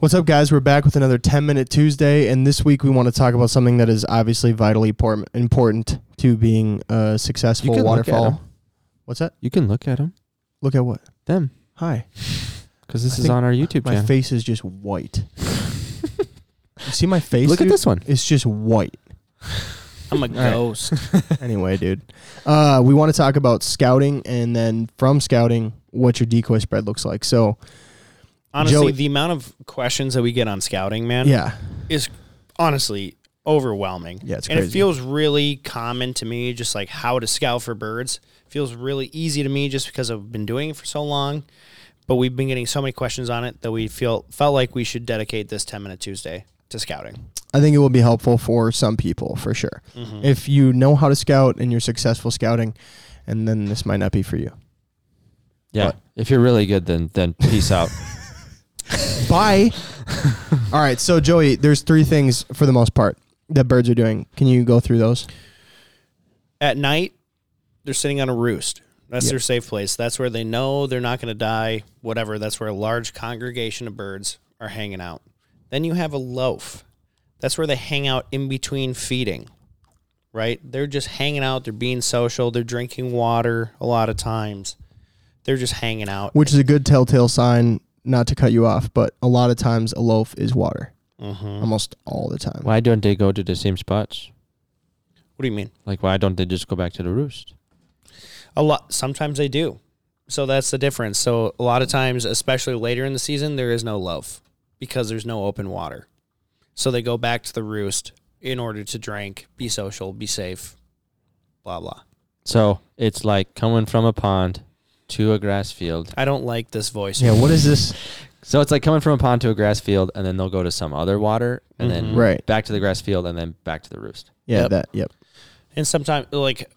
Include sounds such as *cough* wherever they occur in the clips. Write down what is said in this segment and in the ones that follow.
What's up, guys? We're back with another 10 Minute Tuesday, and this week we want to talk about something that is obviously vitally important to being a successful You can look at waterfall. 'em. What's that? You can look at them. Look at what? Them. Hi. Because this I is think on our YouTube My channel. face is just white. *laughs* you see my face? Look at dude? this one. It's just white. *laughs* I'm a right. ghost. *laughs* anyway, dude. Uh, we want to talk about scouting, and then from scouting, what your decoy spread looks like. So, Honestly, Joey- the amount of questions that we get on scouting, man, yeah, is honestly overwhelming. Yeah, it's and it crazy. feels really common to me, just like how to scout for birds. feels really easy to me just because I've been doing it for so long. But we've been getting so many questions on it that we feel felt like we should dedicate this 10 minute Tuesday to scouting. I think it will be helpful for some people for sure. Mhm. If you know how to scout and you're successful scouting, and then this might not be for you. Yeah. What? If you're really good, then then peace out. *laughs* Bye. *laughs* All right, so Joey, there's three things for the most part that birds are doing. Can you go through those? At night, they're sitting on a roost. That's Yep. their safe place. That's where they know they're not going to die, whatever. That's where a large congregation of birds are hanging out. Then you have a loaf. That's where they hang out in between feeding, right? They're just hanging out. They're being social. They're drinking water a lot of times. They're just hanging out. Which is a good telltale sign, not to cut you off, but a lot of times a loaf is water. Mhm. Almost all the time. why don't they go to the same spots? What do you mean? Like, why don't they just go back to the roost? A lot. Sometimes they do. So that's the difference. So a lot of times, especially later in the season, there is no loaf because there's no open water. So they go back to the roost in order to drink, be social, be safe, blah blah. So it's like coming from a pond to a grass field. I don't like this voice. Yeah, what is this? So it's like coming from a pond to a grass field, and then they'll go to some other water, and then Mhm. Right. back to the grass field, and then back to the roost. Yeah, Yep. that. Yep. And sometimes like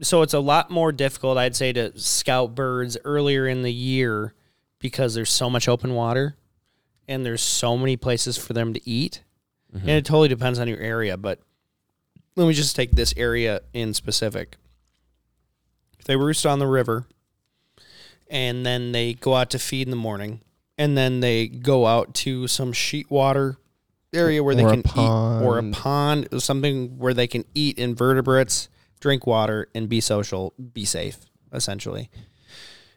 so it's a lot more difficult I'd say to scout birds earlier in the year because there's so much open water and there's so many places for them to eat. Mhm. And it totally depends on your area, but let me just take this area in specific. If they roost on the river and then they go out to feed in the morning and then they go out to some sheet water area where they Or can eat or a pond. pond or something where they can eat invertebrates, drink water and be social, be safe essentially.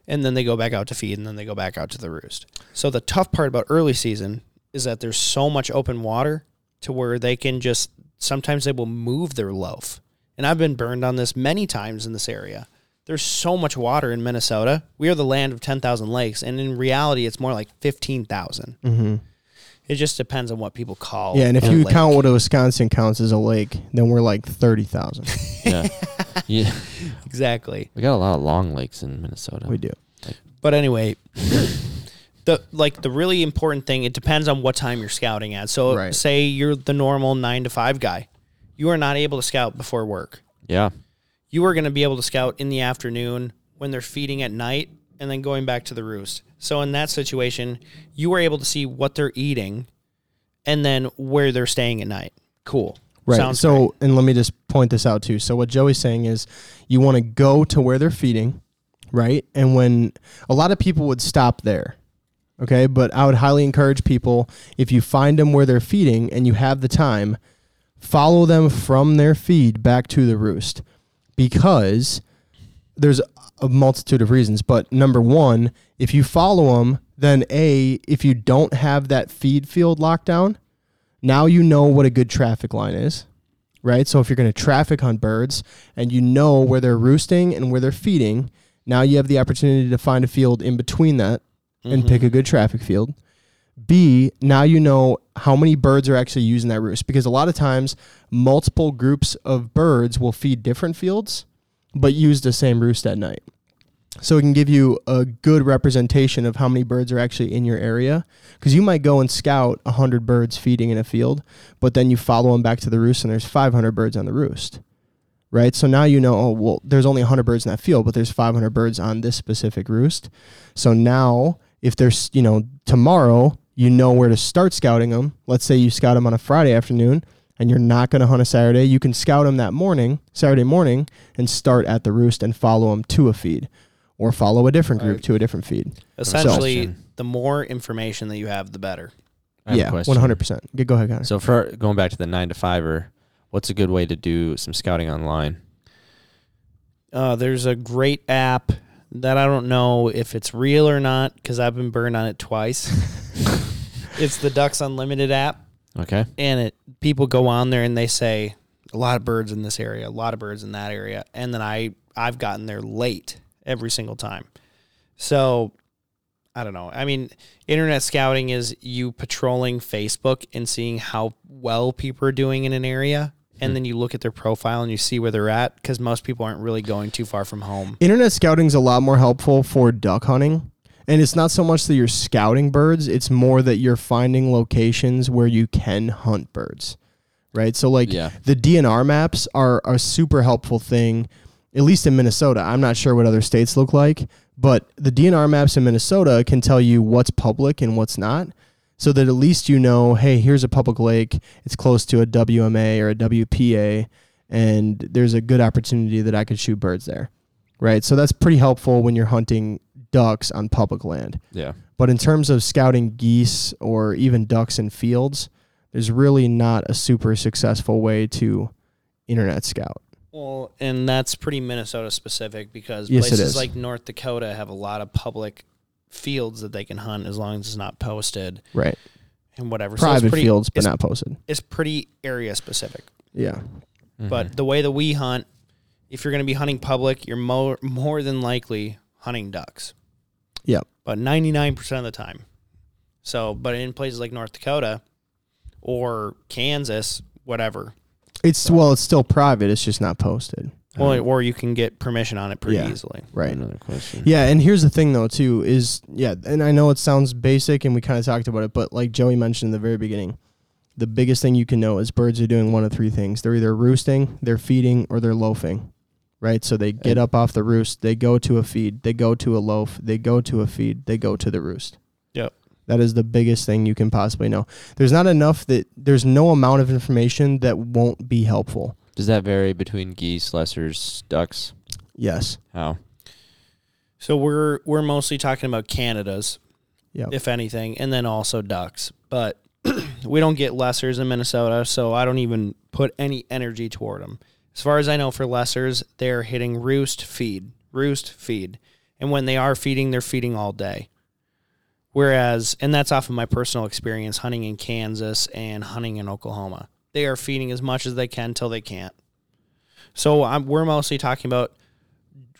And then they go back out to feed and then they go back out to the roost. So the tough part about early season is that there's so much open water to where they can just sometimes they will move their loaf. And I've been burned on this many times in this area. There's so much water in Minnesota. We are the land of 10,000 lakes, and in reality, it's more like 15,000. Mm-hmm. It just depends on what people call. Yeah, and if a you lake. count what a Wisconsin counts as a lake, then we're like thirty thousand. *laughs* Yeah. yeah. *laughs* exactly. We got a lot of long lakes in Minnesota. we do. But anyway, the like the really important thing, it depends on what time you're scouting at. So Right. say you're the normal nine to five guy, you are not able to scout before work. Yeah. You are going to be able to scout in the afternoon when they're feeding at night and then going back to the roost. So in that situation, you are able to see what they're eating and then where they're staying at night. Cool. Right. Sounds so, great. and let me just point this out too. So, what Joey's saying is, you want to go to where they're feeding, right? And when a lot of people would stop there, okay, but I would highly encourage people if you find them where they're feeding and you have the time, follow them from their feed back to the roost, because there's a multitude of reasons. But number one, if you follow them, then a if you don't have that feed field locked down, now you know what a good traffic line is, right? So if you're going to traffic hunt birds and you know where they're roosting and where they're feeding, now you have the opportunity to find a field in between that and Mhm. pick a good traffic field. B, now you know how many birds are actually using that roost because a lot of times multiple groups of birds will feed different fields but use the same roost at night. So it can give you a good representation of how many birds are actually in your area because you might go and scout 100 birds feeding in a field, but then you follow them back to the roost and there's 500 birds on the roost. Right? So now you know, oh, well, there's only 100 birds in that field, but there's 500 birds on this specific roost. So now if there's, you know, tomorrow, you know where to start scouting them. Let's say you scout them on a Friday afternoon and you're not going to hunt a Saturday, you can scout them that morning, Saturday morning, and start at the roost and follow them to a feed or follow a different group Right. to a different feed. Essentially, So- the more information that you have, the better. Have yeah, one hundred percent. Go ahead, Connor. So for going back to the nine to fiver, what's a good way to do some scouting online? Uh, there's a great app that I don't know if it's real or not because I've been burned on it twice. *laughs* it's the Ducks Unlimited app, Okay. and it people go on there and they say a lot of birds in this area, a lot of birds in that area, and then I I've gotten there late every single time. So I don't know. I mean, internet scouting is you patrolling Facebook and seeing how well people are doing in an area. And hmm. then you look at their profile and you see where they're at because most people aren't really going too far from home. Internet scouting is a lot more helpful for duck hunting. And it's not so much that you're scouting birds, it's more that you're finding locations where you can hunt birds. Right? So like Yeah. the DNR maps are a super helpful thing at least in Minnesota. I'm not sure what other states look like, but the DNR maps in Minnesota can tell you what's public and what's not. So that at least you know, hey, here's a public lake. It's close to a WMA or a WPA, and there's a good opportunity that I could shoot birds there. Right? So that's pretty helpful when you're hunting ducks on public land. Yeah. But in terms of scouting geese or even ducks in fields, there's really not a super successful way to internet scout. Well, and that's pretty Minnesota specific because Yes, places like North Dakota have a lot of public fields that they can hunt as long as it's not posted Right. and whatever. so Private it's pretty, fields, but it's, not posted. it's pretty area specific. Yeah. Mm-hmm. But the way that we hunt, if you're going to be hunting public, you're more more than likely hunting ducks. Yep. But 99% of the time. So, but in places like North Dakota or Kansas, whatever, It's well, it's still private. It's just not posted. well, uh-huh. or you can get permission on it pretty Yeah. easily. Right. Another question. Yeah, and here's the thing though too is yeah, and I know it sounds basic and we kind of talked about it, but like Joey mentioned in the very beginning, the biggest thing you can know is birds are doing one of three things. They're either roosting, they're feeding, or they're loafing. Right? So they get up off the roost, they go to a feed, they go to a loaf, they go to a feed, they go to the roost. Yep. That is the biggest thing you can possibly know. There's not enough that there's no amount of information that won't be helpful. Does that vary between geese, lessers, ducks? Yes. How? So we're we're mostly talking about Canada's, Yep. if anything, and then also ducks. But *clears throat* we don't get lessers in Minnesota, so I don't even put any energy toward them. As far as I know, for lessers, they're hitting roost, feed, roost, feed, and when they are feeding, they're feeding all day. Whereas, and that's off of my personal experience hunting in Kansas and hunting in Oklahoma. They are feeding as much as they can till they can't. So I'm, we're mostly talking about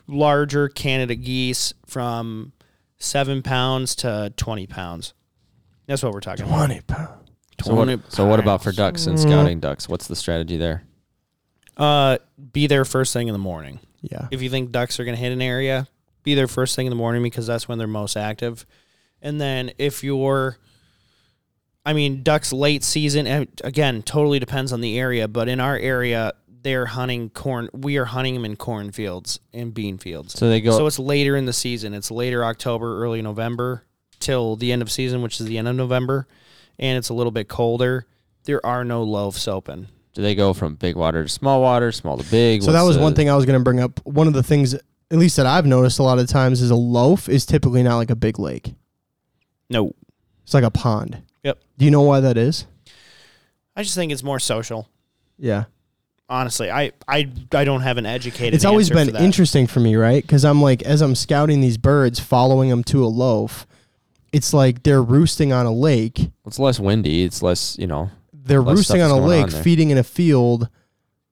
larger Canada geese from seven pounds to 20 pounds. That's what we're talking about. Twenty pounds. So what, 20 so what about for ducks and Mm. scouting ducks? What's the strategy there? Uh, be there first thing in the morning. Yeah. If you think ducks are going to hit an area, be there first thing in the morning because that's when they're most active. And then if you're, I mean, ducks late season, and again, totally depends on the area, but in our area, they're hunting corn. We are hunting them in cornfields and bean fields. So they go. So it's later in the season. It's later October, early November till the end of season, which is the end of November, and it's a little bit colder. There are no loafs open. Do they go from big water to small water, small to big? So that was the- one thing I was going to bring up. One of the things, at least that I've noticed a lot of times, is a loaf is typically not like a big lake. No, It's like a pond. Yep. Do you know why that is? I just think it's more social. Yeah. Honestly, I I, I don't have an educated. It's always answer been for that. interesting for me, right? Because I'm like, as I'm scouting these birds, following them to a loaf, it's like they're roosting on a lake. It's less windy. It's less, you know, They're Less roosting stuff on is a going on lake, there. feeding in a field,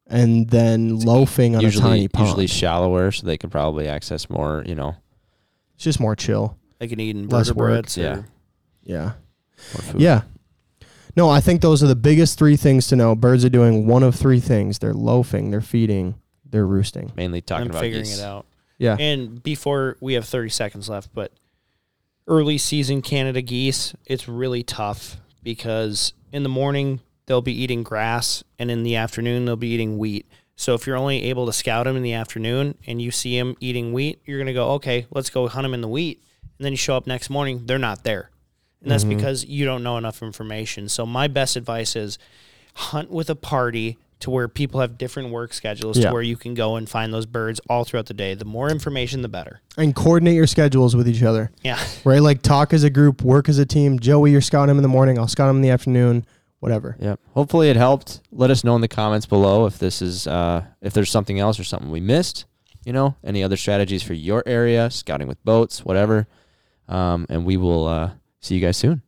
and then loafing on a usually tiny pond. usually shallower, so they can probably access more. You know, it's just more chill. They can eat Less work. invertebrates. Yeah. or- Yeah. more food. Yeah. No, I think those are the biggest three things to know. Birds are doing one of three things. They're loafing, they're feeding, they're roosting. Mainly talking I'm about figuring geese. it out. Yeah. And before we have 30 seconds left, but early season Canada geese, it's really tough because in the morning they'll be eating grass and in the afternoon they'll be eating wheat. So if you're only able to scout them in the afternoon and you see them eating wheat, you're going to go, "Okay, let's go hunt them in the wheat." And then you show up next morning, they're not there. And that's mm-hmm. because you don't know enough information. So my best advice is hunt with a party to where people have different work schedules Yeah. to where you can go and find those birds all throughout the day. The more information, the better. And coordinate your schedules with each other. Yeah. *laughs* Right? Like talk as a group, work as a team. Joey, you're scouting him in the morning. I'll scout him in the afternoon. Whatever. Yep. Hopefully it helped. Let us know in the comments below if this is uh, if there's something else or something we missed. You know, any other strategies for your area, scouting with boats, whatever. Um, and we will uh, see you guys soon.